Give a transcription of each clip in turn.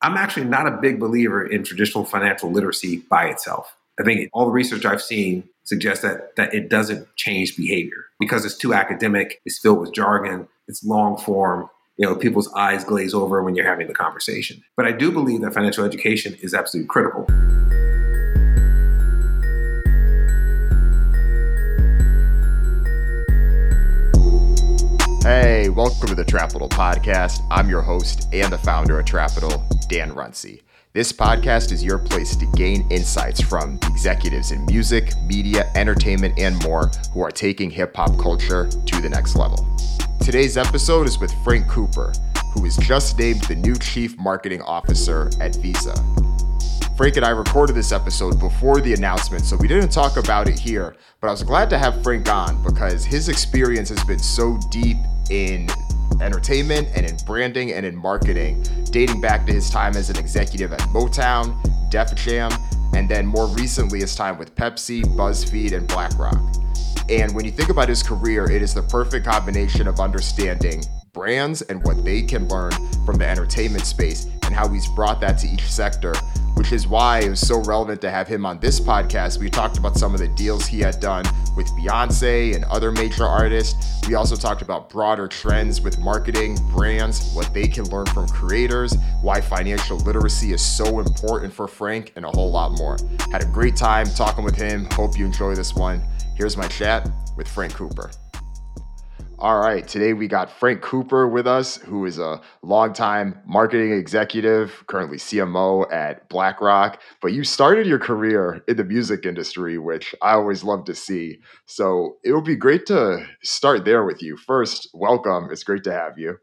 I'm actually not a big believer in traditional financial literacy by itself. I think all the research I've seen suggests that that it doesn't change behavior because it's too academic, it's filled with jargon, it's long form. You know, people's eyes glaze over when you're having the conversation. But I do believe that financial education is absolutely critical. Welcome to the Trapital Podcast. I'm your host and the founder of Trapital, Dan Runcie. This podcast is your place to gain insights from executives in music, media, entertainment, and more who are taking hip hop culture to the next level. Today's episode is with Frank Cooper, who is just named the new Chief Marketing Officer at Visa. Frank and I recorded this episode before the announcement, so we didn't talk about it here. But I was glad to have Frank on because his experience has been so deep in entertainment and in branding and in marketing, dating back to his time as an executive at Motown, Def Jam, and then more recently his time with Pepsi, BuzzFeed, and BlackRock. And when you think about his career, it is the perfect combination of understanding brands and what they can learn from the entertainment space and how he's brought that to each sector which is why it was so relevant to have him on this podcast. We talked about some of the deals he had done with Beyonce and other major artists. We also talked about broader trends with marketing, brands, what they can learn from creators, why financial literacy is so important for Frank, and a whole lot more. Had a great time talking with him. Hope you enjoy this one. Here's my chat with Frank Cooper. All right, today we got Frank Cooper with us, who is a longtime marketing executive, currently CMO at BlackRock. But you started your career in the music industry, which I always love to see. So it would be great to start there with you. First, welcome. It's great to have you.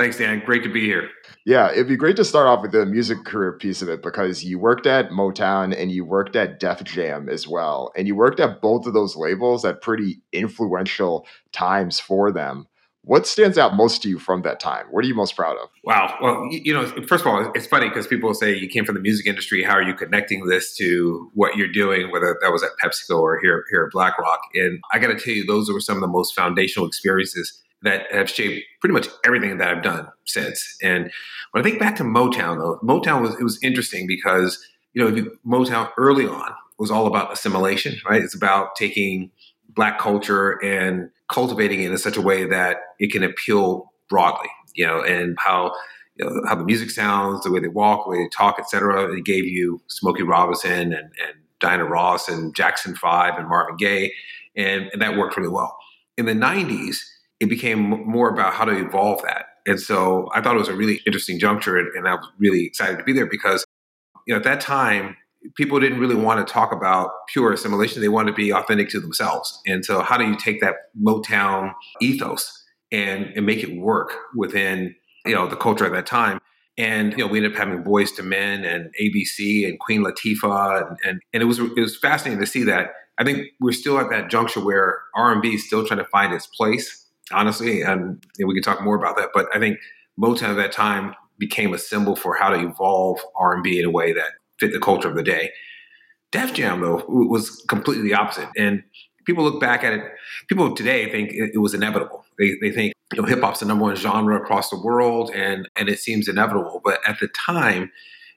Thanks, Dan. Great to be here. Yeah, it'd be great to start off with the music career piece of it because you worked at Motown and you worked at Def Jam as well. And you worked at both of those labels at pretty influential times for them. What stands out most to you from that time? What are you most proud of? Wow. Well, you know, first of all, it's funny because people say you came from the music industry. How are you connecting this to what you're doing, whether that was at PepsiCo or here, here at BlackRock? And I got to tell you, those were some of the most foundational experiences that have shaped pretty much everything that I've done since. And when I think back to Motown, though, Motown was it was interesting because you know you, Motown early on was all about assimilation, right? It's about taking black culture and cultivating it in such a way that it can appeal broadly, you know, and how how the music sounds, the way they walk, the way they talk, etc. It gave you Smokey Robinson and, and Diana Ross and Jackson Five and Marvin Gaye, and, and that worked really well. In the '90s, it became more about how to evolve that. And so I thought it was a really interesting juncture, and, and I was really excited to be there because, you know, at that time, people didn't really want to talk about pure assimilation. They wanted to be authentic to themselves. And so, how do you take that Motown ethos and, and make it work within, you know, the culture at that time? And you know, we ended up having Boyz II Men and ABC and Queen Latifah, and, and, and it was it was fascinating to see that. I think we're still at that juncture where R and B is still trying to find its place honestly, and we can talk more about that. But I think Motown at that time became a symbol for how to evolve R and B in a way that fit the culture of the day. Def Jam though was completely the opposite, and people look back at it. People today think it, it was inevitable. They, they think you know hip hop's the number one genre across the world, and and it seems inevitable. But at the time,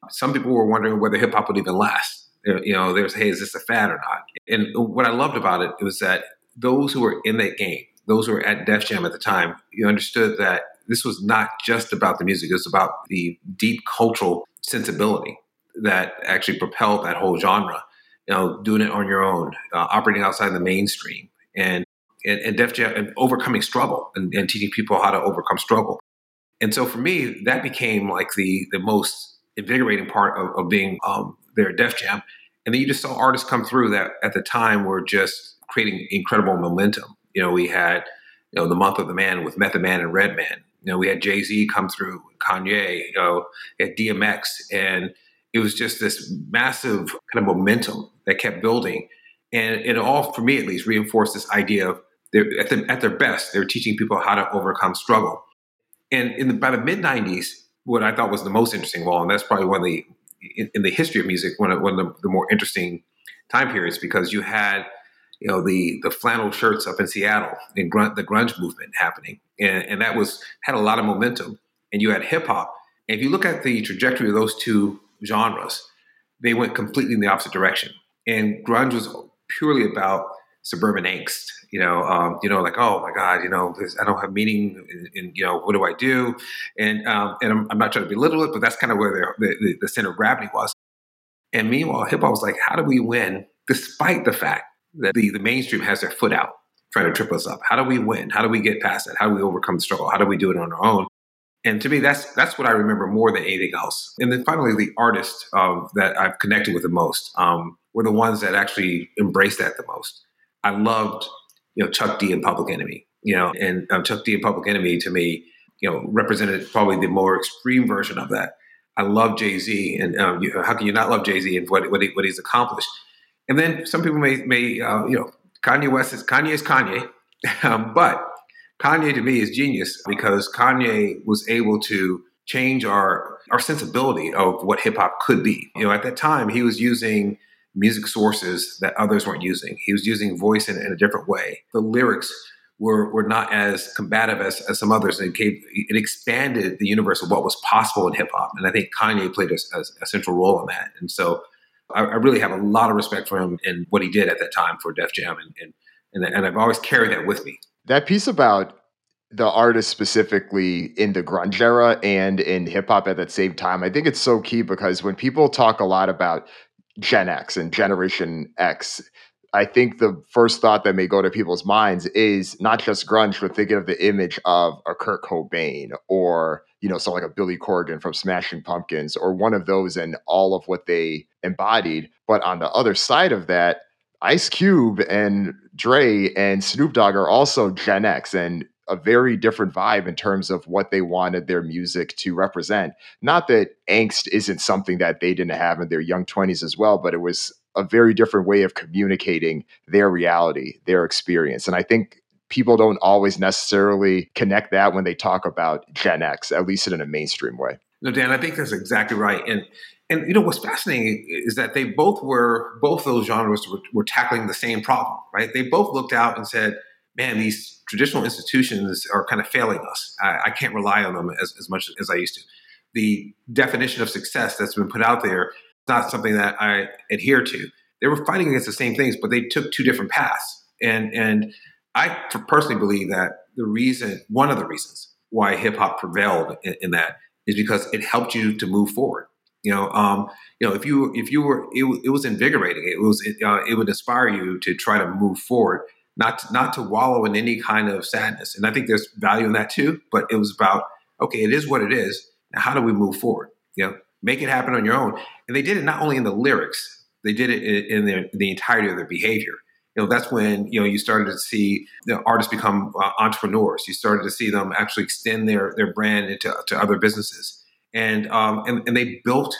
some people were wondering whether hip hop would even last. You know, there's hey, is this a fad or not? And what I loved about it was that those who were in that game, those who were at Def Jam at the time, you understood that this was not just about the music, it was about the deep cultural sensibility that actually propelled that whole genre. You know, doing it on your own, uh, operating outside the mainstream, and and, and Def Jam, and overcoming struggle, and, and teaching people how to overcome struggle. And so for me, that became like the the most invigorating part of, of being um, there at Def Jam. And then you just saw artists come through that at the time were just creating incredible momentum. You know, we had you know the month of the man with Method Man and Redman. You know, we had Jay Z come through, Kanye, you know, at DMX, and it was just this massive kind of momentum that kept building, and it all, for me at least, reinforced this idea of they're at, the, at their best, they're teaching people how to overcome struggle. And in the, by the mid '90s, what I thought was the most interesting of all, and that's probably one of the in, in the history of music, one of, one of the, the more interesting time periods because you had you know the the flannel shirts up in Seattle and the grunge movement happening, and, and that was had a lot of momentum. And you had hip hop And if you look at the trajectory of those two genres, they went completely in the opposite direction. And grunge was purely about suburban angst. You know, um, you know, like oh my god, you know, I don't have meaning, and, you know, what do I do? And um, and I'm, I'm, not trying to belittle it, but that's kind of where the, the, the center of gravity was. And meanwhile, hip hop was like, how do we win despite the fact that the, the mainstream has their foot out trying to trip us up? How do we win? How do we get past it? How do we overcome the struggle? How do we do it on our own? And to me, that's that's what I remember more than anything else. And then finally, the artists um, that I've connected with the most um, were the ones that actually embraced that the most. I loved, you know, Chuck D and Public Enemy. You know, and um, Chuck D and Public Enemy to me, you know, represented probably the more extreme version of that. I love Jay Z, and um, you, how can you not love Jay Z and what what, he, what, he's accomplished? And then some people may may uh, you know Kanye West is Kanye is Kanye, um, but Kanye to me is genius because Kanye was able to change our our sensibility of what hip hop could be. You know, at that time he was using music sources that others weren't using. He was using voice in, in a different way. The lyrics were, were not as combative as, as some others. And it, gave, it expanded the universe of what was possible in hip hop. And I think Kanye played a, a, a central role in that. And so I, I, really have a lot of respect for him and what he did at that time for Def Jam. And, and, and, and I've always carried that with me. That piece about the artist specifically in the grunge era and in hip hop at that same time, I think it's so key because when people talk a lot about Gen X and Generation X, I think the first thought that may go to people's minds is not just grunge, but thinking of the image of a Kurt Cobain or, you know, someone like a Billy Corgan from Smashing Pumpkins or one of those and all of what they embodied. But on the other side of that, Ice Cube and Dre and Snoop Dogg are also Gen X and a very different vibe in terms of what they wanted their music to represent. Not that angst isn't something that they didn't have in their young 20s as well, but it was a very different way of communicating their reality, their experience. And I think people don't always necessarily connect that when they talk about Gen X, at least in a mainstream way. No, Dan, I think that's exactly right. And and you know what's fascinating is that they both were both those genres were, were tackling the same problem, right? They both looked out and said, "Man, these traditional institutions are kind of failing us. I, I can't rely on them as, as much as I used to." The definition of success that's been put out there is not something that I adhere to. They were fighting against the same things, but they took two different paths. And and I personally believe that the reason, one of the reasons why hip hop prevailed in, in that is because it helped you to move forward. You know, um, you know, if you if you were, it, it was invigorating. It was it, uh, it would inspire you to try to move forward, not to, not to wallow in any kind of sadness. And I think there's value in that too. But it was about okay, it is what it is. Now, how do we move forward? You know, make it happen on your own. And they did it not only in the lyrics, they did it in, in the entirety of their behavior you know that's when you know you started to see the artists become uh, entrepreneurs. You started to see them actually extend their their brand into to other businesses, and um, and, and they built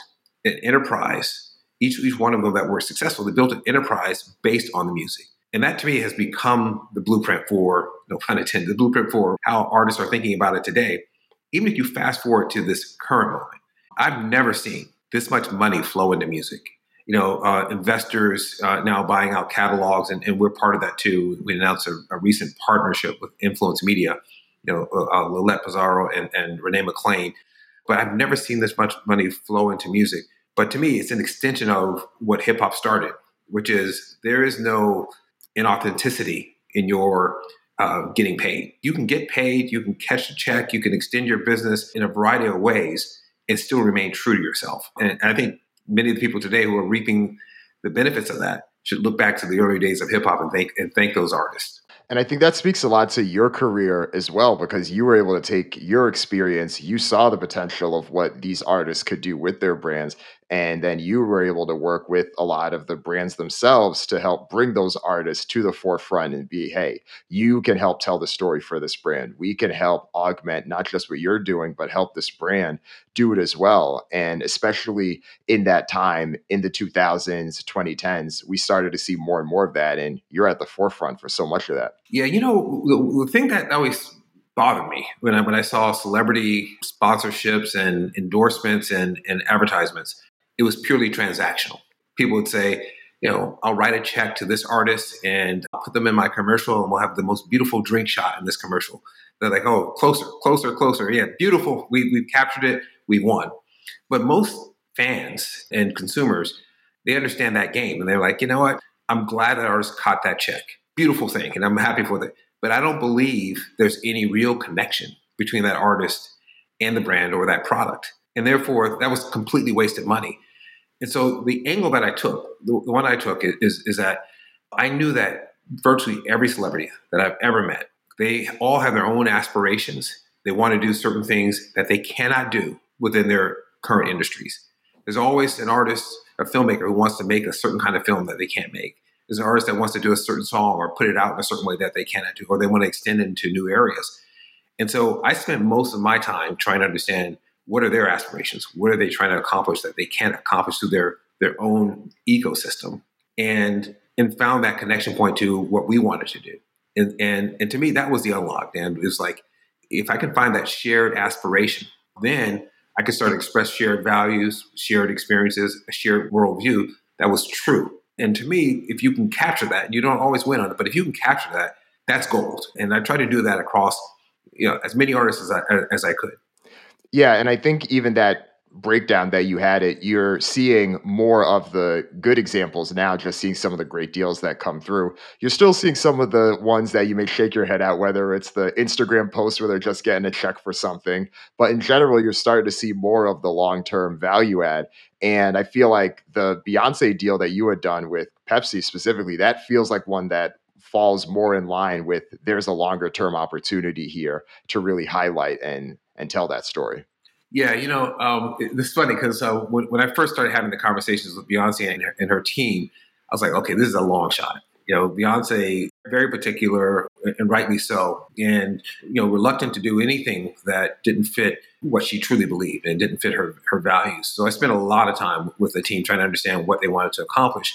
an enterprise. Each each one of them that were successful, they built an enterprise based on the music, and that to me has become the blueprint for no pun intended, the blueprint for how artists are thinking about it today. Even if you fast forward to this current moment, I've never seen this much money flow into music you know, uh, investors uh, now buying out catalogs, and, and, we're part of that too. We announced a, a recent partnership with Influence Media, you know, uh, uh Lylette Pizarro and, and Rene McLean. But I've never seen this much money flow into music. But to me, it's an extension of what hip hop started, which is there is no inauthenticity in your uh, getting paid. You can get paid, you can catch a check, you can extend your business in a variety of ways and still remain true to yourself. And, and I think many of the people today who are reaping the benefits of that should look back to the early days of hip hop and thank and thank those artists. And I think that speaks a lot to your career as well, because you were able to take your experience, you saw the potential of what these artists could do with their brands, and then you were able to work with a lot of the brands themselves to help bring those artists to the forefront and be, hey, you can help tell the story for this brand. We can help augment not just what you're doing, but help this brand do it as well. And especially in that time in the 2000s, 2010s, we started to see more and more of that. And you're at the forefront for so much of that. Yeah, you know, the, the thing that always bothered me when I when I saw celebrity sponsorships and endorsements and, and advertisements it was purely transactional. People would say, you know, I'll write a check to this artist and I'll put them in my commercial and we'll have the most beautiful drink shot in this commercial. They're like, oh, closer, closer, closer. Yeah, beautiful. We, we've captured it. We won. But most fans and consumers, they understand that game and they're like, you know what? I'm glad that artist caught that check. Beautiful thing. And I'm happy for that. But I don't believe there's any real connection between that artist and the brand or that product. And therefore, that was completely wasted money. And so the angle that I took, the, the one I took is, is that I knew that virtually every celebrity that I've ever met, they all have their own aspirations. They want to do certain things that they cannot do within their current industries. There's always an artist, a filmmaker who wants to make a certain kind of film that they can't make. There's an artist that wants to do a certain song or put it out in a certain way that they cannot do, or they want to extend it into new areas. And so I spent most of my time trying to understand what are their aspirations? What are they trying to accomplish that they can't accomplish through their their own ecosystem? And and found that connection point to what we wanted to do. And and and to me, that was the unlock. And it was like, if I can find that shared aspiration, then I could start to express shared values, shared experiences, a shared worldview that was true. And to me, if you can capture that, you don't always win on it, but if you can capture that, that's gold. And I try to do that across you know as many artists as I as I could. Yeah, and I think even that breakdown that you had it, you're seeing more of the good examples now, just seeing some of the great deals that come through. You're still seeing some of the ones that you may shake your head at, whether it's the Instagram post where they're just getting a check for something. But in general, you're starting to see more of the long term value add. And I feel like the Beyonce deal that you had done with Pepsi specifically, that feels like one that falls more in line with there's a longer term opportunity here to really highlight and and tell that story. Yeah, you know, um, it's funny because uh, when, when, I first started having the conversations with Beyonce and her, and her, team, I was like, okay, this is a long shot. You know, Beyonce very particular and rightly so, and you know, reluctant to do anything that didn't fit what she truly believed and didn't fit her her values. So I spent a lot of time with the team trying to understand what they wanted to accomplish,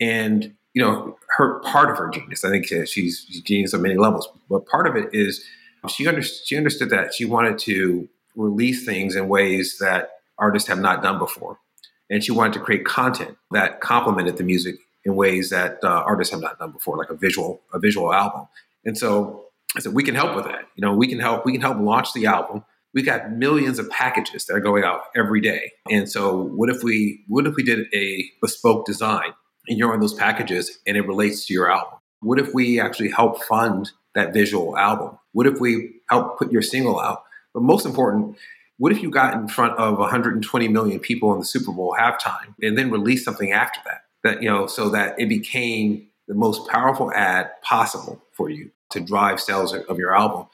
and you know, her part of her genius. I think she's, she's genius on many levels, but part of it is she understood, she understood that she wanted to release things in ways that artists have not done before, and she wanted to create content that complemented the music in ways that uh, artists have not done before, like a visual a visual album. And so I said, we can help with that. You know, we can help. We can help launch the album. We got millions of packages that are going out every day. And so, what if we what if we did a bespoke design and you're on those packages and it relates to your album? What if we actually help fund that visual album? What if we help put your single out? But most important, what if you got in front of 120 million people in the Super Bowl halftime and then released something after that? That, you know, so that it became the most powerful ad possible for you to drive sales of your album.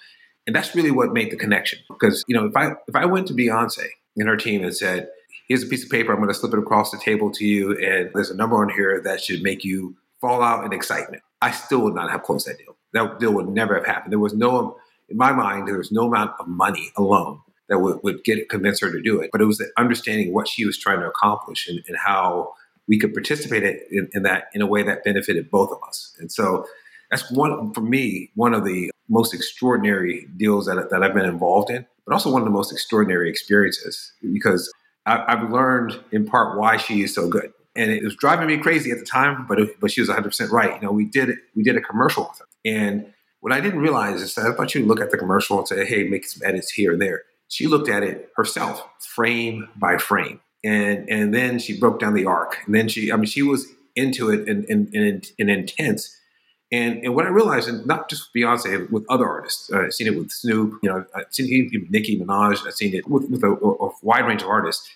And that's really what made the connection. Because, you know, if I if I went to Beyonce and her team and said, here's a piece of paper, I'm going to slip it across the table to you, and there's a number on here that should make you fall out in excitement. I still would not have closed that deal. That deal would never have happened. There was no, in my mind, there was no amount of money alone that would, would get convince her to do it. But it was understanding what she was trying to accomplish and, and how we could participate in, in, that in a way that benefited both of us. And so that's one for me one of the most extraordinary deals that, that I've been involved in, but also one of the most extraordinary experiences because I, have learned in part why she is so good. And it was driving me crazy at the time, but it, but she was 100 percent right. You know, we did we did a commercial with her, and what I didn't realize is that I thought she'd look at the commercial and say, "Hey, make some edits here and there." She looked at it herself, frame by frame, and and then she broke down the arc, and then she, I mean, she was into it and and, and, and intense. And, and what I realized, and not just Beyonce, with other artists, uh, I've seen it with Snoop, you know, I've seen it with Nicki Minaj, I've seen it with, with a, a, wide range of artists,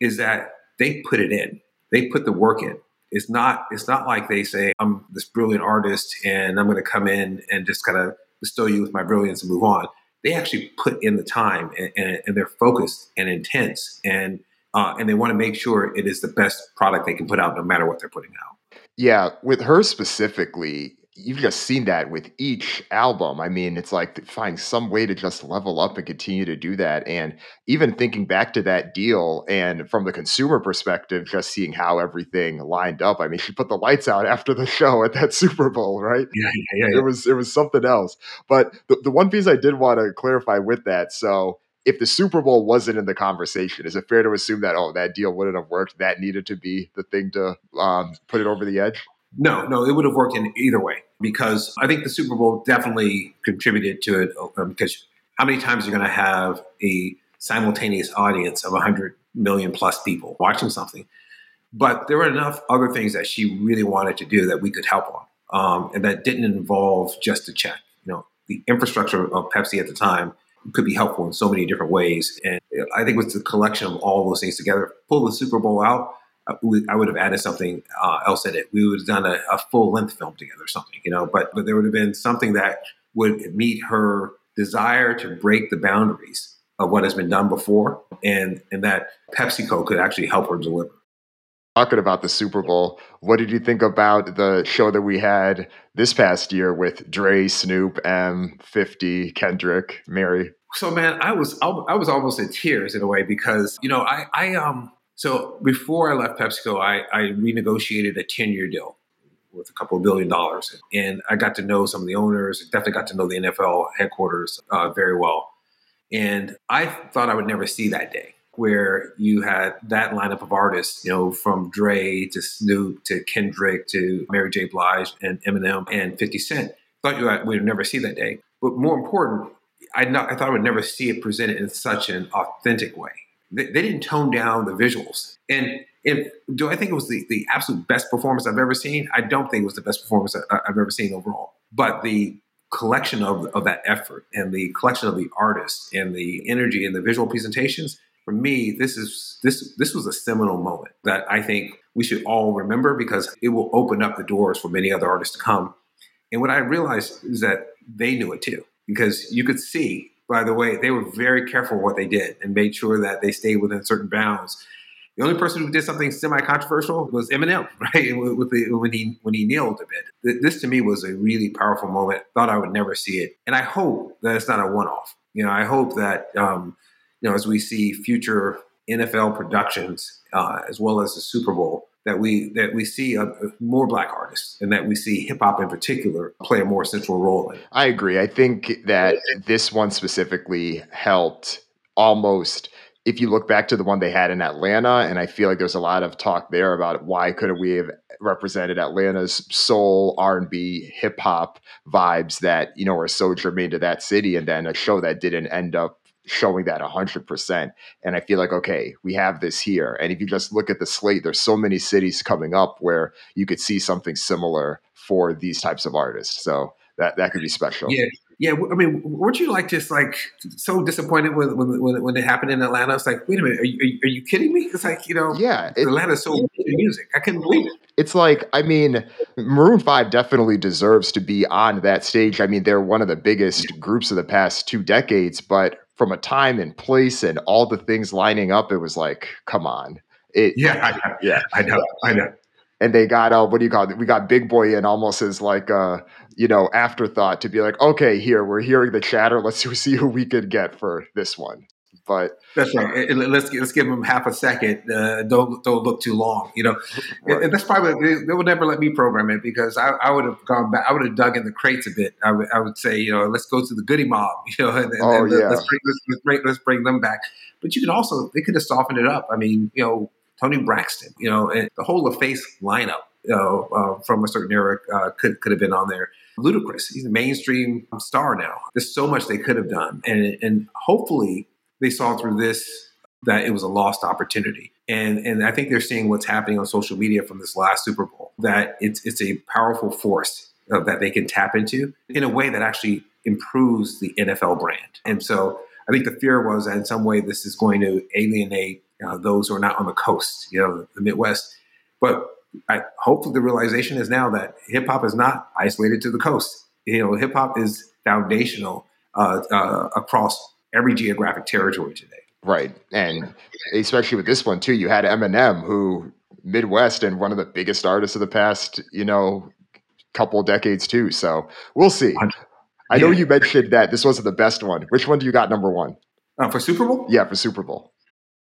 is that they put it in, they put the work in. It's not, it's not like they say, I'm this brilliant artist and I'm going to come in and just kind of bestow you with my brilliance and move on. They actually put in the time and, and, and they're focused and intense and, uh, and they want to make sure it is the best product they can put out no matter what they're putting out. Yeah, with her specifically, you've just seen that with each album. I mean, it's like find some way to just level up and continue to do that. And even thinking back to that deal and from the consumer perspective, just seeing how everything lined up. I mean, she put the lights out after the show at that Super Bowl, right? Yeah, yeah, yeah. It was it was something else. But the, the one piece I did want to clarify with that, so if the Super Bowl wasn't in the conversation, is it fair to assume that oh that deal wouldn't have worked? That needed to be the thing to um, put it over the edge. No, no, it would have worked in either way because I think the Super Bowl definitely contributed to it. Um, because how many times are you going to have a simultaneous audience of 100 million plus people watching something? But there were enough other things that she really wanted to do that we could help on, um, and that didn't involve just a check. You know, the infrastructure of Pepsi at the time could be helpful in so many different ways, and I think with the collection of all those things together, pull the Super Bowl out. I would have added something uh, else in it. We would have done a, a full length film together, or something, you know. But but there would have been something that would meet her desire to break the boundaries of what has been done before, and and that PepsiCo could actually help her deliver talking about the Super Bowl, what did you think about the show that we had this past year with Dre, Snoop, Em, 50, Kendrick, Mary? So man, I was I was almost in tears in a way because you know I I um so before I left PepsiCo, I, I renegotiated a 10 year deal with a couple of billion dollars. And I got to know some of the owners, definitely got to know the NFL headquarters uh, very well. And I thought I would never see that day where you had that lineup of artists, you know, from Dre to Snoop to Kendrick to Mary J. Blige and Eminem and 50 Cent. Thought you would never see that day. But more important, I, not, I thought I would never see it presented in such an authentic way. They, they didn't tone down the visuals. And if, do I think it was the, the absolute best performance I've ever seen? I don't think it was the best performance I, I've ever seen overall. But the collection of, of that effort and the collection of the artists and the energy and the visual presentations for me, this is this this was a seminal moment that I think we should all remember because it will open up the doors for many other artists to come. And what I realized is that they knew it too, because you could see, by the way, they were very careful what they did and made sure that they stayed within certain bounds. The only person who did something semi-controversial was Eminem, right? With the, when he when he kneeled a bit. This to me was a really powerful moment. Thought I would never see it, and I hope that it's not a one-off. You know, I hope that um, you know, as we see future NFL productions uh, as well as the Super Bowl, that we that we see uh, more black artists and that we see hip hop in particular play a more central role in. I agree. I think that this one specifically helped almost if you look back to the one they had in Atlanta, and I feel like there's a lot of talk there about why couldn't we have represented Atlanta's soul, R and B, hip hop vibes that you know are so germane to that city, and then a show that didn't end up showing that 100%. And I feel like, okay, we have this here. And if you just look at the slate, there's so many cities coming up where you could see something similar for these types of artists. So that, that could be special. Yeah. Yeah, I mean, weren't you like just like so disappointed when when when, it happened in Atlanta? It's like, wait a minute, are you, are you kidding me? It's like you know, yeah, it, Atlanta's so music. I couldn't believe it. It's like, I mean, Maroon Five definitely deserves to be on that stage. I mean, they're one of the biggest groups of the past two decades, but from a time and place and all the things lining up, it was like, come on. It, yeah, I, yeah, I know, I know. And they got uh, what do you call it? We got Big Boi in almost as like a you know afterthought to be like, okay, here we're hearing the chatter. Let's see who we could get for this one. But that's right. let's let's give them half a second. Uh, don't don't look too long. You know, right. and that's probably they, they would never let me program it because I, I would have gone back. I would have dug in the crates a bit. I would I would say you know let's go to the Goodie Mob. You know, and, and, oh, and yeah. let's, bring, let's, let's, bring, let's bring them back. But you can also they could have softened it up. I mean, you know, Toni Braxton. You know, and the whole LaFace lineup. You know, uh, from a certain era uh, could could have been on there. Ludacris, he's a mainstream star now. There's so much they could have done, and and hopefully they saw through this that it was a lost opportunity. And and I think they're seeing what's happening on social media from this last Super Bowl that it's it's a powerful force uh, that they can tap into in a way that actually improves the NFL brand. And so I think the fear was that in some way this is going to alienate uh, those who are not on the coast, you know, the Midwest. But I, hopefully the realization is now that hip hop is not isolated to the coast. You know, hip hop is foundational uh, uh, across every geographic territory today. Right. And especially with this one too, you had Eminem who Midwest and one of the biggest artists of the past, you know, couple decades too. So we'll see. I know you mentioned that this wasn't the best one. Which one do you got number one? Uh, for Super Bowl? Yeah, for Super Bowl.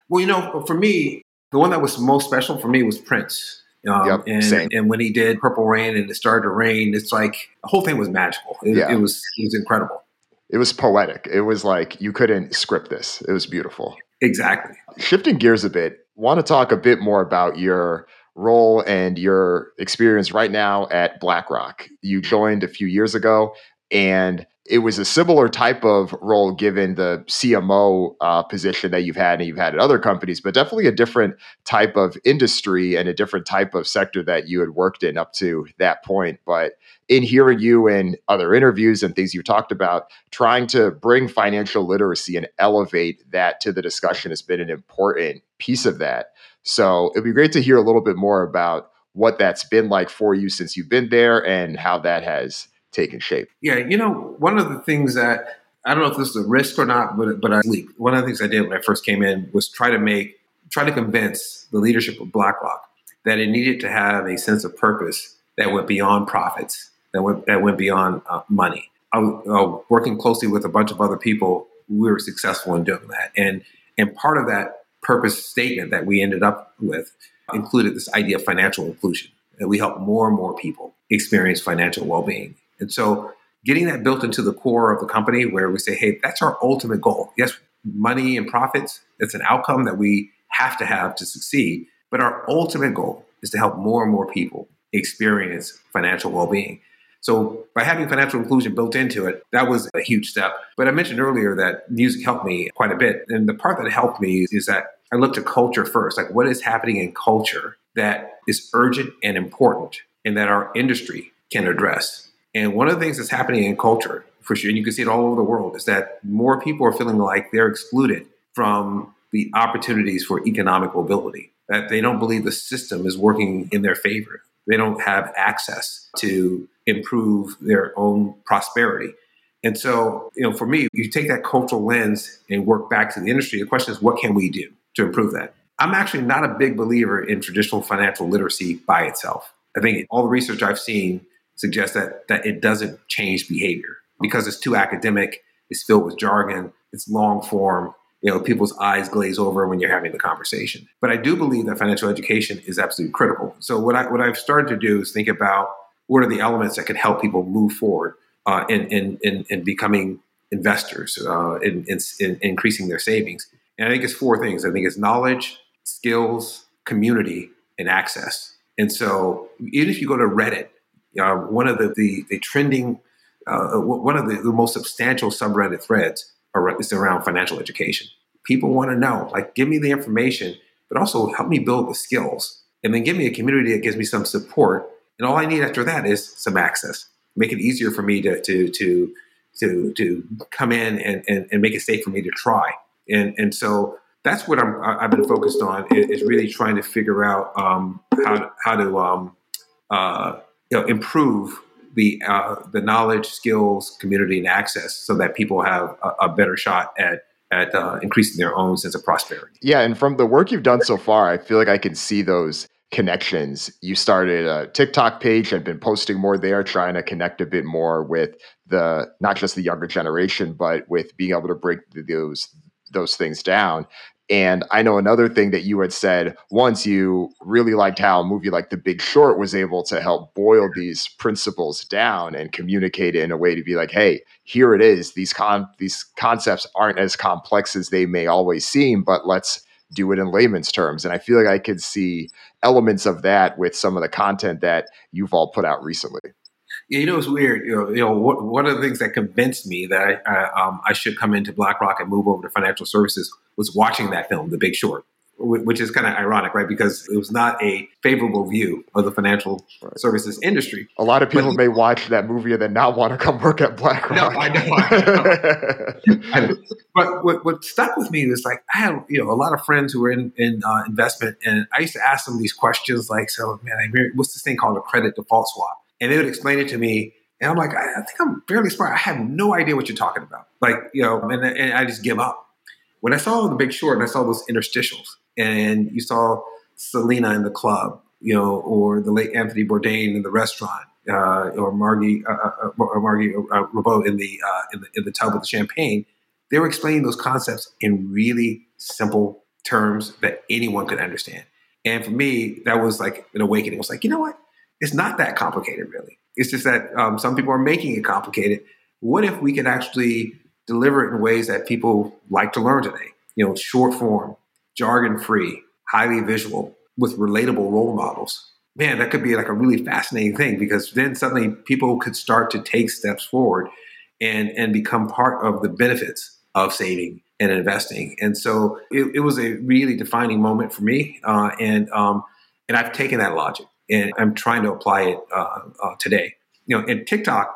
Well, you know, for me, the one that was most special for me was Prince. Um, yep, and, same. and when he did Purple Rain and it started to rain, it's like the whole thing was magical. It, yeah. it was it was incredible it was poetic. It was like you couldn't script this. It was beautiful. Exactly. Shifting gears a bit, want to talk a bit more about your role and your experience right now at BlackRock. You joined a few years ago and it was a similar type of role given the CMO uh, position that you've had and you've had at other companies, but definitely a different type of industry and a different type of sector that you had worked in up to that point. But in hearing you in other interviews and things you talked about, trying to bring financial literacy and elevate that to the discussion has been an important piece of that. So it'd be great to hear a little bit more about what that's been like for you since you've been there and how that has taken shape. Yeah, you know, one of the things that I don't know if this is a risk or not, but but I leaked. One of the things I did when I first came in was try to make try to convince the leadership of BlackRock that it needed to have a sense of purpose that went beyond profits, that went that went beyond uh, money. I uh, working closely with a bunch of other people. We were successful in doing that, and and part of that purpose statement that we ended up with included this idea of financial inclusion that we help more and more people experience financial well-being and so getting that built into the core of the company where we say, hey, that's our ultimate goal. Yes, money and profits, it's an outcome that we have to have to succeed. But our ultimate goal is to help more and more people experience financial well being. So by having financial inclusion built into it, that was a huge step. But I mentioned earlier that music helped me quite a bit. And the part that helped me is that I looked at culture first, like what is happening in culture that is urgent and important and that our industry can address. And one of the things that's happening in culture, for sure, and you can see it all over the world, is that more people are feeling like they're excluded from the opportunities for economic mobility, that they don't believe the system is working in their favor. They don't have access to improve their own prosperity. And so, you know, for me, you take that cultural lens and work back to the industry. The question is, what can we do to improve that? I'm actually not a big believer in traditional financial literacy by itself. I think all the research I've seen suggests that that it doesn't change behavior because it's too academic, it's filled with jargon, it's long form. You know, people's eyes glaze over when you're having the conversation. But I do believe that financial education is absolutely critical. So what I what I've started to do is think about what are the elements that could help people move forward uh, in, in, in, in becoming investors, uh, in, in, in increasing their savings. And I think it's four things. I think it's knowledge, skills, community, and access. And so even if you go to Reddit uh, one of the, the, the trending, uh, one of the, the, most substantial subreddit threads are, is around financial education. People want to know, like, give me the information, but also help me build the skills. And then give me a community that gives me some support. And all I need after that is some access. Make it easier for me to, to, to, to, to come in and, and, and make it safe for me to try. And, and so that's what I'm, I've been focused on is, really trying to figure out um, how, how to um, uh, you know, improve the uh, the knowledge, skills, community, and access, so that people have a, a better shot at at uh, increasing their own sense of prosperity. Yeah, and from the work you've done so far, I feel like I can see those connections. You started a TikTok page and been posting more there, trying to connect a bit more with the not just the younger generation, but with being able to break those those things down. And I know another thing that you had said once you really liked how a movie like The Big Short was able to help boil these principles down and communicate it in a way to be like, hey, here it is. These con these concepts aren't as complex as they may always seem, but let's do it in layman's terms. And I feel like I could see elements of that with some of the content that you've all put out recently. You know, it's weird. You know, you know what, one of the things that convinced me that I, I, um, I should come into BlackRock and move over to financial services was watching that film, The Big Short, which is kind of ironic, right? Because it was not a favorable view of the financial right. services industry. A lot of people but, may watch that movie and then not want to come work at BlackRock. No, I know. I know. I know. But what, what, stuck with me was like I had you know a lot of friends who were in, in uh, investment, and I used to ask them these questions like, "So, man, what's this thing called a credit default swap?" And they would explain it to me, and I'm like, I, I think I'm fairly smart. I have no idea what you're talking about. Like, you know, and, and I just give up when I saw The Big Short and I saw those interstitials, and you saw Selena in the club, you know, or the late Anthony Bourdain in the restaurant, uh, or Margie uh, uh, uh or Margie uh, Robbie in the, uh, in the in the tub with the champagne, they were explaining those concepts in really simple terms that anyone could understand. And for me, that was like an awakening. It was like, you know what? It's not that complicated, really. It's just that um, some people are making it complicated. What if we could actually deliver it in ways that people like to learn today. You know, short form, jargon free, highly visual, with relatable role models. Man, that could be like a really fascinating thing because then suddenly people could start to take steps forward and and become part of the benefits of saving and investing. And so it, it was a really defining moment for me. Uh, and um, and I've taken that logic and I'm trying to apply it uh, uh, today. You know, in TikTok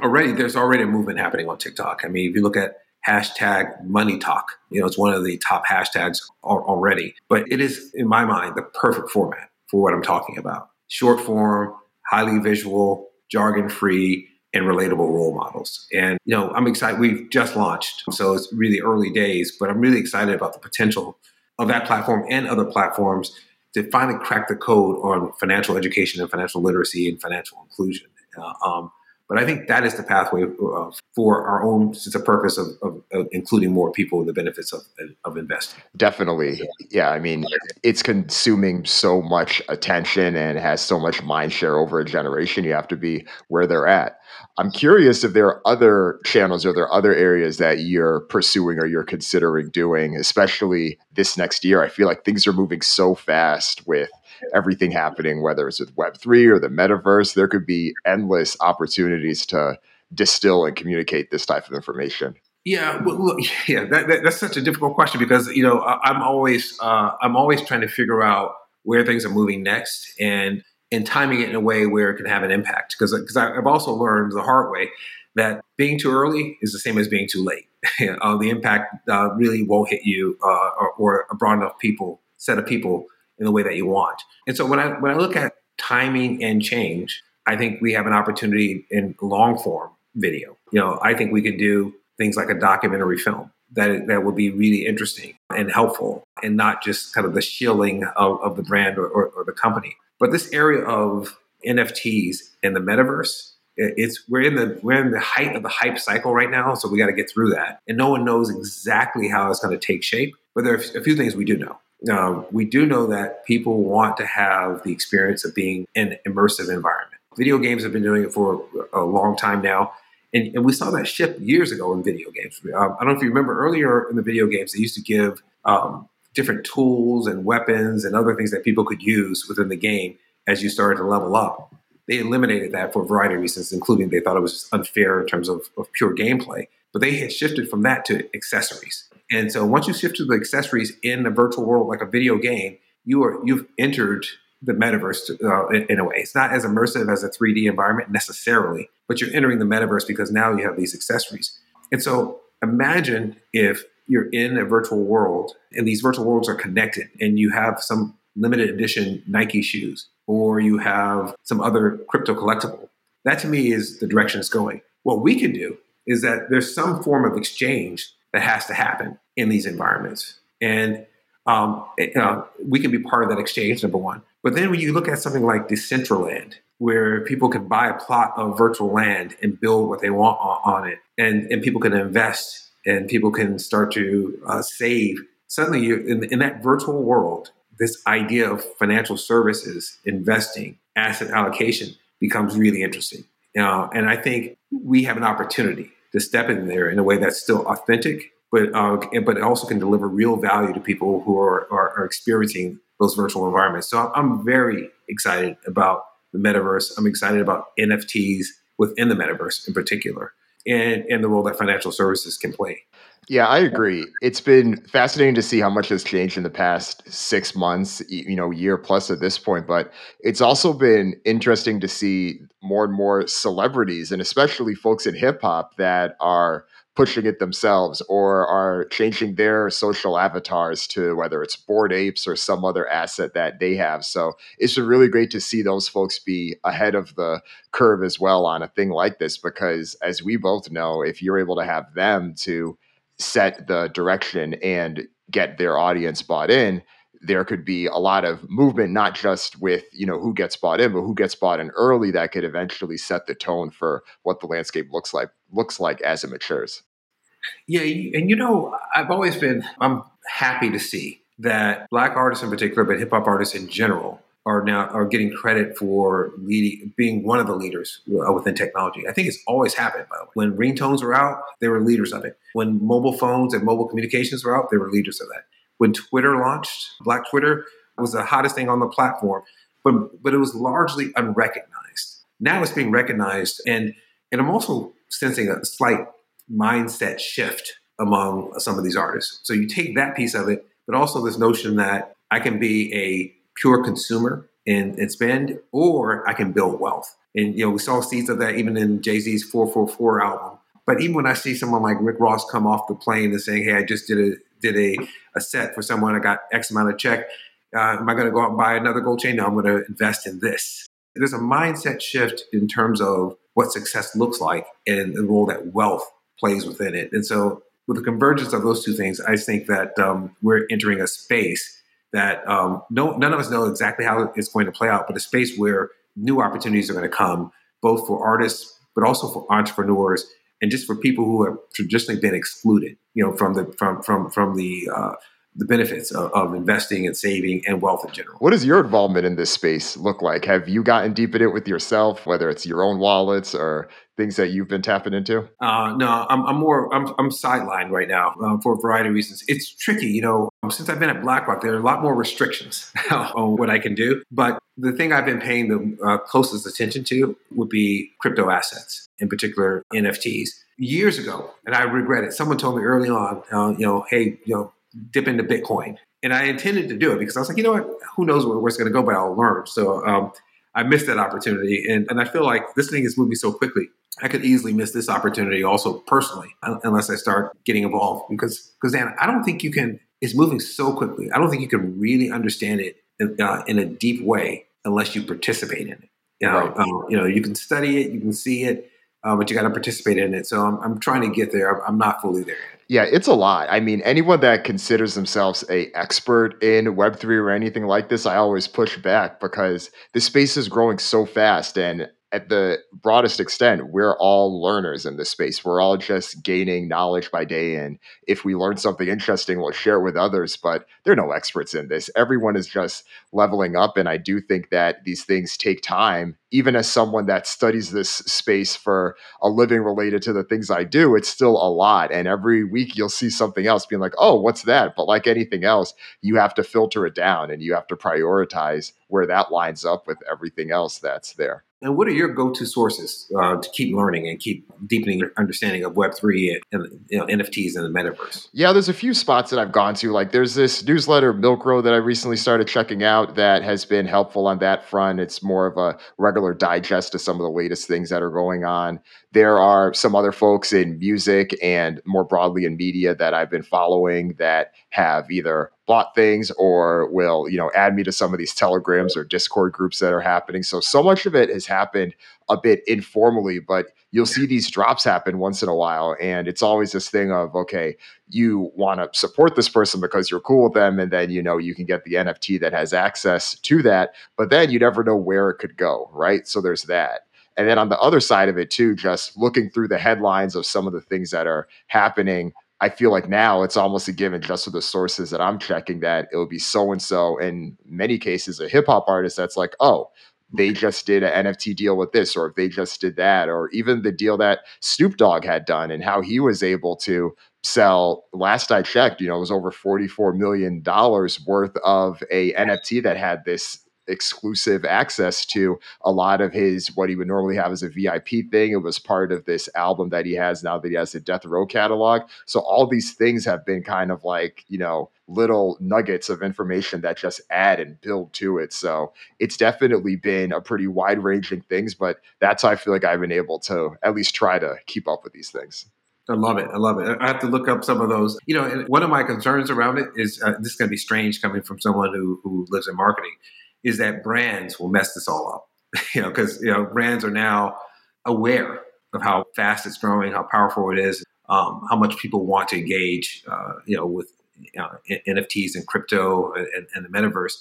already, there's already a movement happening on TikTok. I mean, if you look at hashtag money talk, you know, it's one of the top hashtags already. But it is, in my mind, the perfect format for what I'm talking about. Short form, highly visual, jargon free, and relatable role models. And, you know, I'm excited. We've just launched, so it's really early days, but I'm really excited about the potential of that platform and other platforms to finally crack the code on financial education and financial literacy and financial inclusion. Uh, um, but I think that is the pathway uh, for our own sense of purpose of, of, of, including more people in the benefits of, of investing. Definitely. Yeah. I mean, it's consuming so much attention and has so much mind share over a generation. You have to be where they're at. I'm curious if there are other channels or there are other areas that you're pursuing or you're considering doing, especially this next year. I feel like things are moving so fast with everything happening, whether it's with Web3 or the metaverse, there could be endless opportunities to distill and communicate this type of information. Yeah, well, look, yeah, that, that, that's such a difficult question because you know I'm always uh, I'm always trying to figure out where things are moving next and and timing it in a way where it can have an impact. Because because I've also learned the hard way that being too early is the same as being too late. uh, the impact uh, really won't hit you uh, or, or, a broad enough people set of people in the way that you want. And so when I when I look at timing and change, I think we have an opportunity in long form video. You know, I think we could do things like a documentary film that that would be really interesting and helpful, and not just kind of the shielding of, of the brand or, or, or the company. But this area of NFTs and the metaverse, it's we're in the we're in the height of the hype cycle right now, so we got to get through that. And no one knows exactly how it's going to take shape, but there are a few things we do know. Uh, we do know that people want to have the experience of being in an immersive environment. Video games have been doing it for a long time now. And, and we saw that shift years ago in video games. Um, I don't know if you remember earlier in the video games, they used to give um, different tools and weapons and other things that people could use within the game as you started to level up. They eliminated that for a variety of reasons, including they thought it was unfair in terms of, of pure gameplay. But they had shifted from that to accessories. And so once you shift to the accessories in the virtual world like a video game, you are you've entered the metaverse uh, in, in, a way. It's not as immersive as a 3D environment necessarily, but you're entering the metaverse because now you have these accessories. And so imagine if you're in a virtual world and these virtual worlds are connected and you have some limited edition Nike shoes or you have some other crypto collectible. That to me is the direction it's going. What we can do is that there's some form of exchange that has to happen in these environments. And um, it, uh, we can be part of that exchange, number one. But then when you look at something like Decentraland, where people can buy a plot of virtual land and build what they want on, on it, and, and people can invest and people can start to uh, save, suddenly you, in, in that virtual world, this idea of financial services, investing, asset allocation becomes really interesting. Uh, and I think we have an opportunity to step in there in a way that's still authentic, but uh, but it also can deliver real value to people who are, are, are experiencing those virtual environments. So I'm very excited about the metaverse. I'm excited about NFTs within the metaverse in particular, and and the role that financial services can play. Yeah, I agree. It's been fascinating to see how much has changed in the past six months, you know, year plus at this point. But it's also been interesting to see more and more celebrities, and especially folks in hip hop, that are pushing it themselves or are changing their social avatars to whether it's Bored Apes or some other asset that they have. So it's really great to see those folks be ahead of the curve as well on a thing like this because as we both know, if you're able to have them to set the direction and get their audience bought in, there could be a lot of movement, not just with you know who gets bought in, but who gets bought in early that could eventually set the tone for what the landscape looks like looks like as it matures. Yeah, and you know, I've always been I'm happy to see that black artists in particular, but hip hop artists in general, are now are getting credit for leading, being one of the leaders within technology. I think it's always happened. By the way, when ringtones were out, they were leaders of it. When mobile phones and mobile communications were out, they were leaders of that. When Twitter launched, Black Twitter was the hottest thing on the platform, but but it was largely unrecognized. Now it's being recognized, and and I'm also sensing a slight mindset shift among some of these artists. So you take that piece of it, but also this notion that I can be a pure consumer and, and spend, or I can build wealth. And you know, we saw seeds of that even in Jay Z's 4:44 album. But even when I see someone like Rick Ross come off the plane and saying, "Hey, I just did a did a, a set for someone, I got X amount of check. Uh, am I going to go out and buy another gold chain? No, I'm going to invest in this." There's a mindset shift in terms of what success looks like and the role that wealth plays within it. And so, with the convergence of those two things, I think that um, we're entering a space that um, no, none of us know exactly how it's going to play out, but a space where new opportunities are going to come, both for artists, but also for entrepreneurs, and just for people who have traditionally been excluded, you know, from the from from from the uh, the benefits of, of, investing and saving and wealth in general. What does your involvement in this space look like? Have you gotten deep in it with yourself, whether it's your own wallets or things that you've been tapping into? Uh, no, I'm, I'm, more I'm, I'm sidelined right now uh, for a variety of reasons. It's tricky, you know. Since I've been at BlackRock, there are a lot more restrictions on what I can do. But the thing I've been paying the uh, closest attention to would be crypto assets, in particular NFTs. Years ago, and I regret it. Someone told me early on, uh, you know, hey, you know, dip into Bitcoin. And I intended to do it because I was like, you know what? Who knows where, where it's going to go, but I'll learn. So um, I missed that opportunity. And, and I feel like this thing is moving so quickly. I could easily miss this opportunity also personally, unless I start getting involved. Because, because Dan, I don't think you can, it's moving so quickly. I don't think you can really understand it in, uh, in a deep way unless you participate in it. You know, right. um, you know, you can study it, you can see it, uh, but you got to participate in it. So I'm, I'm trying to get there. I'm not fully there. Yeah, it's a lot. I mean, anyone that considers themselves a expert in Web3 or anything like this, I always push back because the space is growing so fast and at the broadest extent, we're all learners in this space. We're all just gaining knowledge by day. And if we learn something interesting, we'll share it with others. But there are no experts in this. Everyone is just leveling up. And I do think that these things take time. Even as someone that studies this space for a living related to the things I do, it's still a lot. And every week you'll see something else being like, oh, what's that? But like anything else, you have to filter it down and you have to prioritize where that lines up with everything else that's there. And what are your go-to sources uh, to keep learning and keep deepening your understanding of Web three and you know, NFTs and the metaverse? Yeah, there's a few spots that I've gone to. Like there's this newsletter Milk Road that I recently started checking out that has been helpful on that front. It's more of a regular digest of some of the latest things that are going on. There are some other folks in music and more broadly in media that I've been following that have either bought things or will, you know, add me to some of these telegrams or Discord groups that are happening. So so much of it has happened a bit informally, but you'll see these drops happen once in a while and it's always this thing of okay, you want to support this person because you're cool with them and then you know you can get the NFT that has access to that, but then you never know where it could go, right? So there's that. And then on the other side of it too, just looking through the headlines of some of the things that are happening I feel like now it's almost a given just with the sources that I'm checking that it will be so and so. In many cases, a hip hop artist that's like, oh, they just did an NFT deal with this, or if they just did that, or even the deal that Snoop Dogg had done and how he was able to sell. Last I checked, you know, it was over $44 million worth of a NFT that had this exclusive access to a lot of his what he would normally have as a VIP thing. It was part of this album that he has now that he has the Death Row catalog. So all these things have been kind of like, you know, little nuggets of information that just add and build to it. So it's definitely been a pretty wide ranging things, but that's how I feel like I've been able to at least try to keep up with these things. I love it. I love it. I have to look up some of those. You know, one of my concerns around it is uh, this is going to be strange coming from someone who who lives in marketing is that brands will mess this all up. you know, because you know brands are now aware of how fast it's growing, how powerful it is, um, how much people want to engage, uh, you know, with know, NFTs and crypto and, and, the metaverse.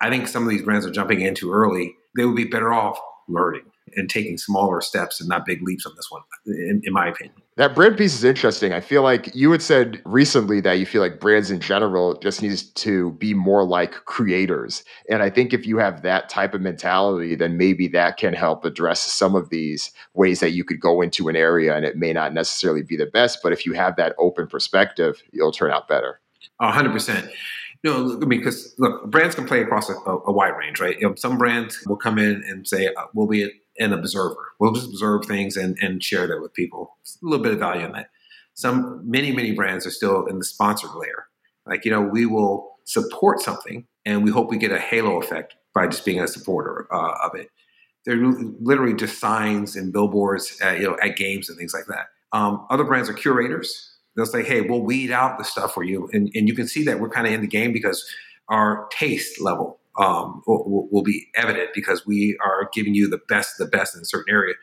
I think some of these brands are jumping in too early. They would be better off learning and taking smaller steps and not big leaps on this one, in, in my opinion. That brand piece is interesting. I feel like you had said recently that you feel like brands in general just needs to be more like creators. And I think if you have that type of mentality, then maybe that can help address some of these ways that you could go into an area and it may not necessarily be the best. But if you have that open perspective, you'll turn out better. hundred percent. You know, I mean, because look, brands can play across a, a, wide range, right? You know, some brands will come in and say, uh, "We'll be an observer. We'll just observe things and, and share that with people. a little bit of value in that. Some many many brands are still in the sponsored layer. Like you know, we will support something and we hope we get a halo effect by just being a supporter uh, of it. They're literally just signs and billboards, at, you know, at games and things like that. Um, other brands are curators. They'll say, "Hey, we'll weed out the stuff for you," and, and you can see that we're kind of in the game because our taste level um, will, will, be evident because we are giving you the best the best in a certain area.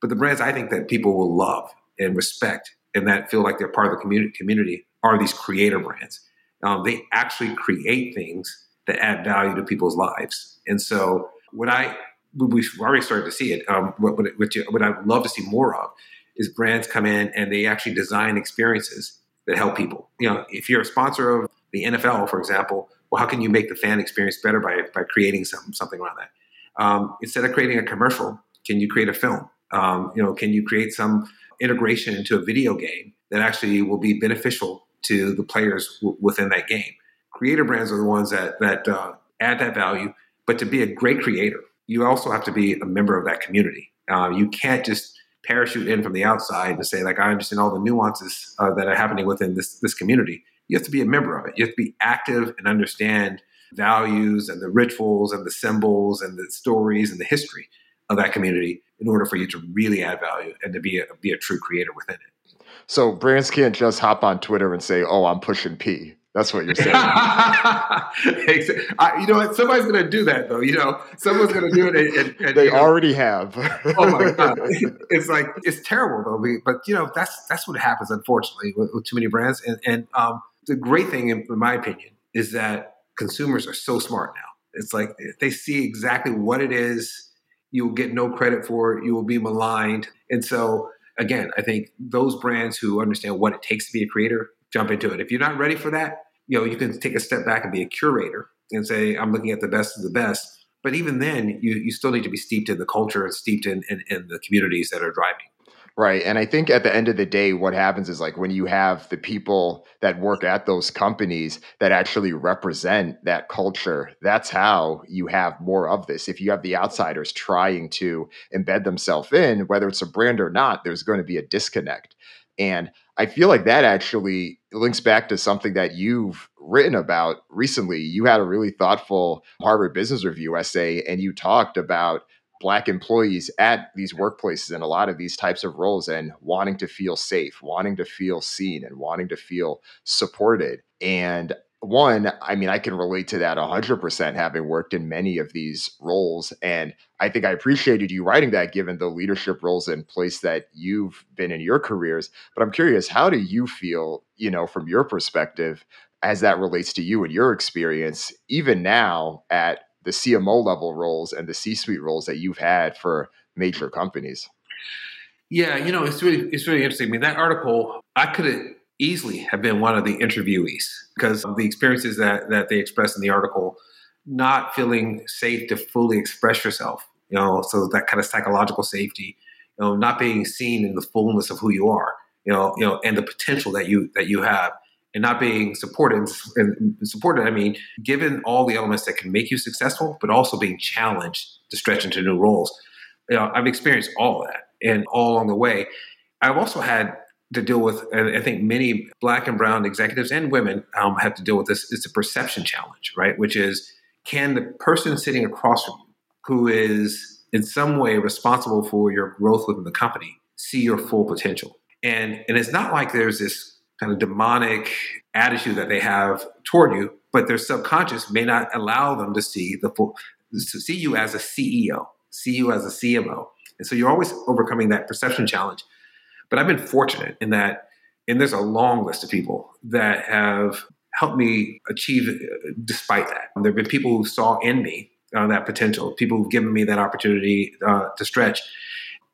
But the brands I think that people will love and respect and that feel like they're part of the community, community are these creator brands. Um, they actually create things that add value to people's lives. And so what I we've already started to see it. Um, what, what, what I'd love to see more of is brands come in and they actually design experiences that help people. You know, if you're a sponsor of the NFL, for example, well, how can you make the fan experience better by, by creating some, something around that? Um, instead of creating a commercial, can you create a film? Um, you know, can you create some integration into a video game that actually will be beneficial to the players w- within that game? Creator brands are the ones that that uh, add that value. But to be a great creator, you also have to be a member of that community. Uh, you can't just parachute in from the outside and say like I understand all the nuances uh, that are happening within this this community you have to be a member of it. You have to be active and understand values and the rituals and the symbols and the stories and the history of that community in order for you to really add value and to be a, be a true creator within it. So brands can't just hop on Twitter and say, "Oh, I'm pushing P." That's what you're saying. I, you know what? Somebody's going to do that, though. You know, someone's going to do it. And, and, they you know, already have. oh my god! It's like it's terrible, though. But you know, that's that's what happens, unfortunately, with, with too many brands. And, and um, the great thing, in, my opinion, is that consumers are so smart now. It's like they see exactly what it is. You will get no credit for it. You will be maligned. And so, again, I think those brands who understand what it takes to be a creator jump into it. If you're not ready for that, you know, you can take a step back and be a curator and say, I'm looking at the best of the best. But even then, you, you still need to be steeped in the culture and steeped in, in, in the communities that are driving. Right. And I think at the end of the day, what happens is like when you have the people that work at those companies that actually represent that culture, that's how you have more of this. If you have the outsiders trying to embed themselves in, whether it's a brand or not, there's going to be a disconnect. And I feel like that actually links back to something that you've written about recently. You had a really thoughtful Harvard Business Review essay, and you talked about black employees at these workplaces and a lot of these types of roles and wanting to feel safe, wanting to feel seen and wanting to feel supported. And one, I mean, I can relate to that 100% having worked in many of these roles. And I think I appreciated you writing that given the leadership roles in place that you've been in your careers. But I'm curious, how do you feel, you know, from your perspective, as that relates to you and your experience, even now at the CMO level roles and the C suite roles that you've had for major companies. Yeah, you know, it's really it's really interesting. I mean, that article, I could easily have been one of the interviewees because of the experiences that that they express in the article, not feeling safe to fully express yourself. You know, so that kind of psychological safety, you know, not being seen in the fullness of who you are, you know, you know, and the potential that you that you have and not being supported and supported i mean given all the elements that can make you successful but also being challenged to stretch into new roles. You know i've experienced all that and all along the way i've also had to deal with and i think many black and brown executives and women um, have to deal with this it's a perception challenge right? Which is can the person sitting across from you who is in some way responsible for your growth within the company see your full potential? And and it's not like there's this kind of demonic attitude that they have toward you, but their subconscious may not allow them to see the full, to see you as a CEO, see you as a CMO. And so you're always overcoming that perception challenge. But I've been fortunate in that, and there's a long list of people that have helped me achieve despite that. There have been people who saw in me uh, that potential, people who've given me that opportunity uh, to stretch.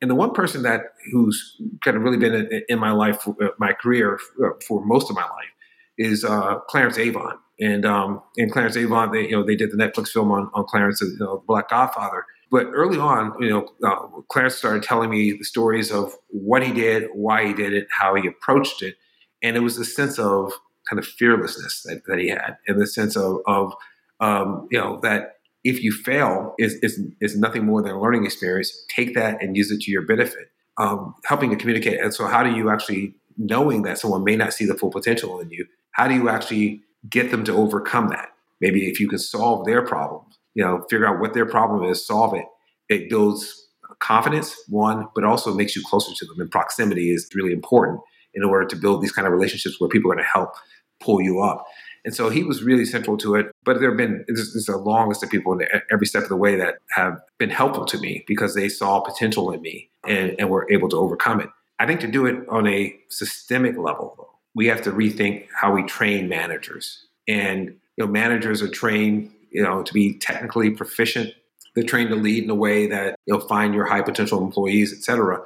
And the one person that who's kind of really been in, in my life, uh, my career uh, for most of my life, is uh, Clarence Avant. And um, and Clarence Avant, they you know they did the Netflix film on on Clarence, you know, Black Godfather. But early on, you know, uh, Clarence started telling me the stories of what he did, why he did it, how he approached it, and it was a sense of kind of fearlessness that, that he had, and the sense of, of um, you know that if you fail is, is, is nothing more than a learning experience. Take that and use it to your benefit. Um, helping to communicate. And so, how do you actually, knowing that someone may not see the full potential in you, how do you actually get them to overcome that? Maybe if you can solve their problem you know, figure out what their problem is, solve it. It builds confidence, one, but also makes you closer to them. And proximity is really important in order to build these kind of relationships where people are going to help pull you up. And so he was really central to it. But there have been there's, a long list of people in every step of the way that have been helpful to me because they saw potential in me and, and were able to overcome it. I think to do it on a systemic level, though, we have to rethink how we train managers. And you know, managers are trained, you know, to be technically proficient. They're trained to lead in a way that you'll find your high potential employees, et cetera.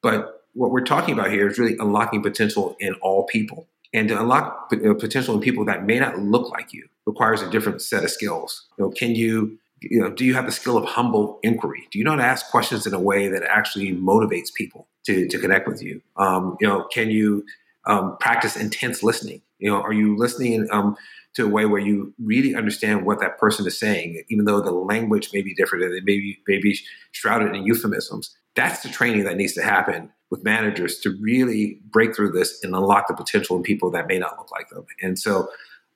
But what we're talking about here is really unlocking potential in all people. And to unlock potential in people that may not look like you requires a different set of skills. You know, can you, you know, do you have the skill of humble inquiry? Do you know how to ask questions in a way that actually motivates people to, to connect with you? Um, you know, can you um, practice intense listening? You know, are you listening um, to a way where you really understand what that person is saying, even though the language may be different and it may be, may be shrouded in euphemisms? That's the training that needs to happen with managers to really break through this and unlock the potential in people that may not look like them. And so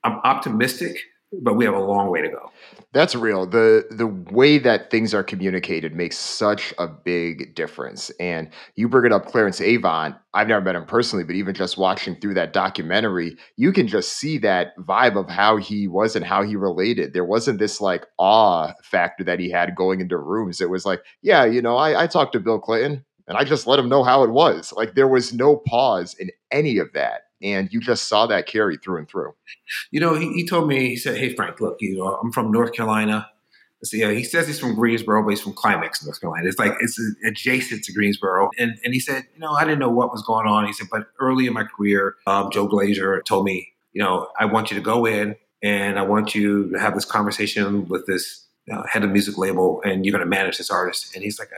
I'm optimistic, but we have a long way to go. That's real. The the way that things are communicated makes such a big difference. And you bring it up Clarence Avant. I've never met him personally, but even just watching through that documentary, you can just see that vibe of how he was and how he related. There wasn't this like awe factor that he had going into rooms. It was like, yeah, you know, I, I talked to Bill Clinton and I just let him know how it was. Like there was no pause in any of that. And you just saw that carry through and through. You know, he, he told me, he said, Hey, Frank, look, you know, I'm from North Carolina. So, yeah, he says he's from Greensboro, but he's from Climax, North Carolina. It's like it's adjacent to Greensboro. And and he said, you know, I didn't know what was going on. He said, but early in my career, um, Joe Glaser told me, you know, I want you to go in and I want you to have this conversation with this uh, head of music label, and you're going to manage this artist. And he's like,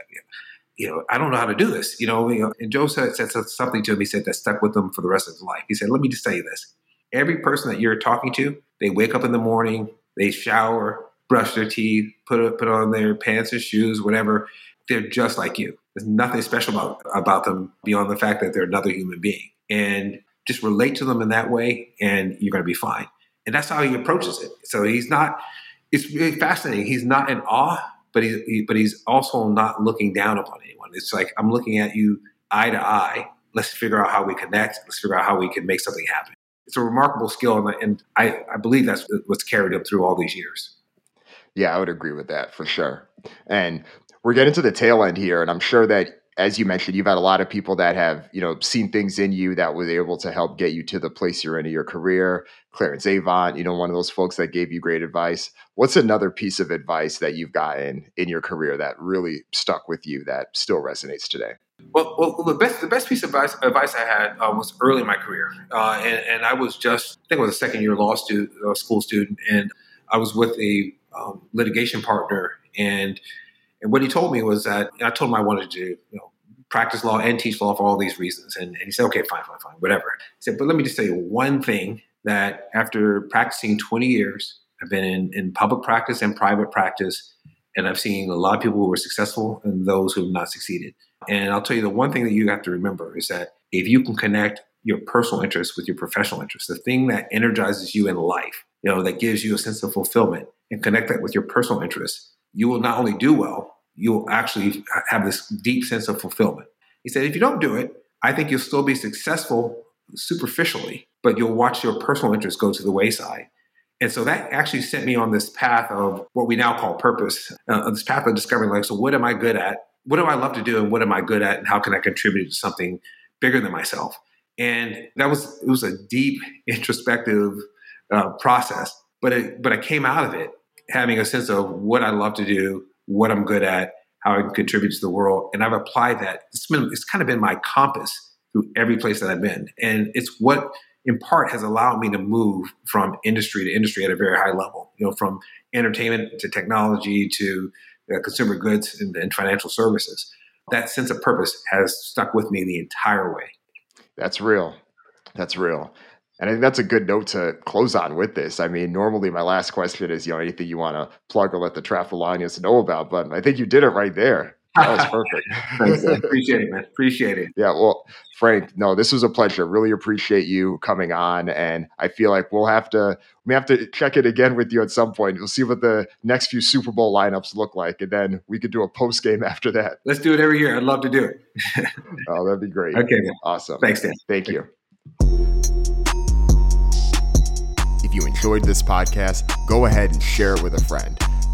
you know, I don't know how to do this. You know, you know and Joe said, said something to him. He said that stuck with him for the rest of his life. He said, "Let me just tell you this: every person that you're talking to, they wake up in the morning, they shower, brush their teeth, put put on their pants or shoes, whatever. They're just like you. There's nothing special about about them beyond the fact that they're another human being, and just relate to them in that way, and you're going to be fine. And that's how he approaches it. So he's not. It's really fascinating. He's not in awe but he, he, but he's also not looking down upon anyone. It's like I'm looking at you eye to eye. Let's figure out how we connect. Let's figure out how we can make something happen. It's a remarkable skill, and, and I, I believe that's what's carried him through all these years. Yeah, I would agree with that for sure. And we're getting to the tail end here, and I'm sure that as you mentioned, you've had a lot of people that have, you know, seen things in you that were able to help get you to the place you're in in your career. Clarence Avant, you know, one of those folks that gave you great advice. What's another piece of advice that you've gotten in your career that really stuck with you that still resonates today? Well, well the best the best piece of advice, advice I had uh, was early in my career, uh, and, and, I was just I think I was a second year law student, uh, school student, and I was with a um, litigation partner, and and what he told me was that I told him I wanted to you know practice law and teach law for all these reasons. And, and he said, okay, fine, fine, fine, whatever. He said, but let me just tell you one thing that after practicing 20 years, I've been in, in public practice and private practice, and I've seen a lot of people who were successful and those who have not succeeded. And I'll tell you the one thing that you have to remember is that if you can connect your personal interests with your professional interests, the thing that energizes you in life, you know, that gives you a sense of fulfillment, and connect that with your personal interests, you will not only do well, you'll actually have this deep sense of fulfillment. He said, if you don't do it, I think you'll still be successful superficially, but you'll watch your personal interests go to the wayside. And so that actually sent me on this path of what we now call purpose, uh, this path of discovering like, so what am I good at? What do I love to do? And what am I good at? And how can I contribute to something bigger than myself? And that was, it was a deep introspective uh, process, but it, but I came out of it having a sense of what I love to do, what I'm good at, how I can contribute to the world. And I've applied that. It's, been, it's kind of been my compass through every place that I've been. And it's what, in part, has allowed me to move from industry to industry at a very high level, you know, from entertainment to technology to uh, consumer goods and, and financial services. That sense of purpose has stuck with me the entire way. That's real. That's real. And I think that's a good note to close on with this. I mean, normally my last question is, you know, anything you want to plug or let the Trafalonians know about, but I think you did it right there. That was perfect. Thanks. Appreciate it, man. Appreciate it. Yeah. Well, Frank, no, this was a pleasure. Really appreciate you coming on. And I feel like we'll have to we have to check it again with you at some point. We'll see what the next few Super Bowl lineups look like. And then we could do a post game after that. Let's do it every year. I'd love to do it. oh, that'd be great. Okay. Man. Awesome. Thanks, Dan. Thank you. If you enjoyed this podcast, go ahead and share it with a friend.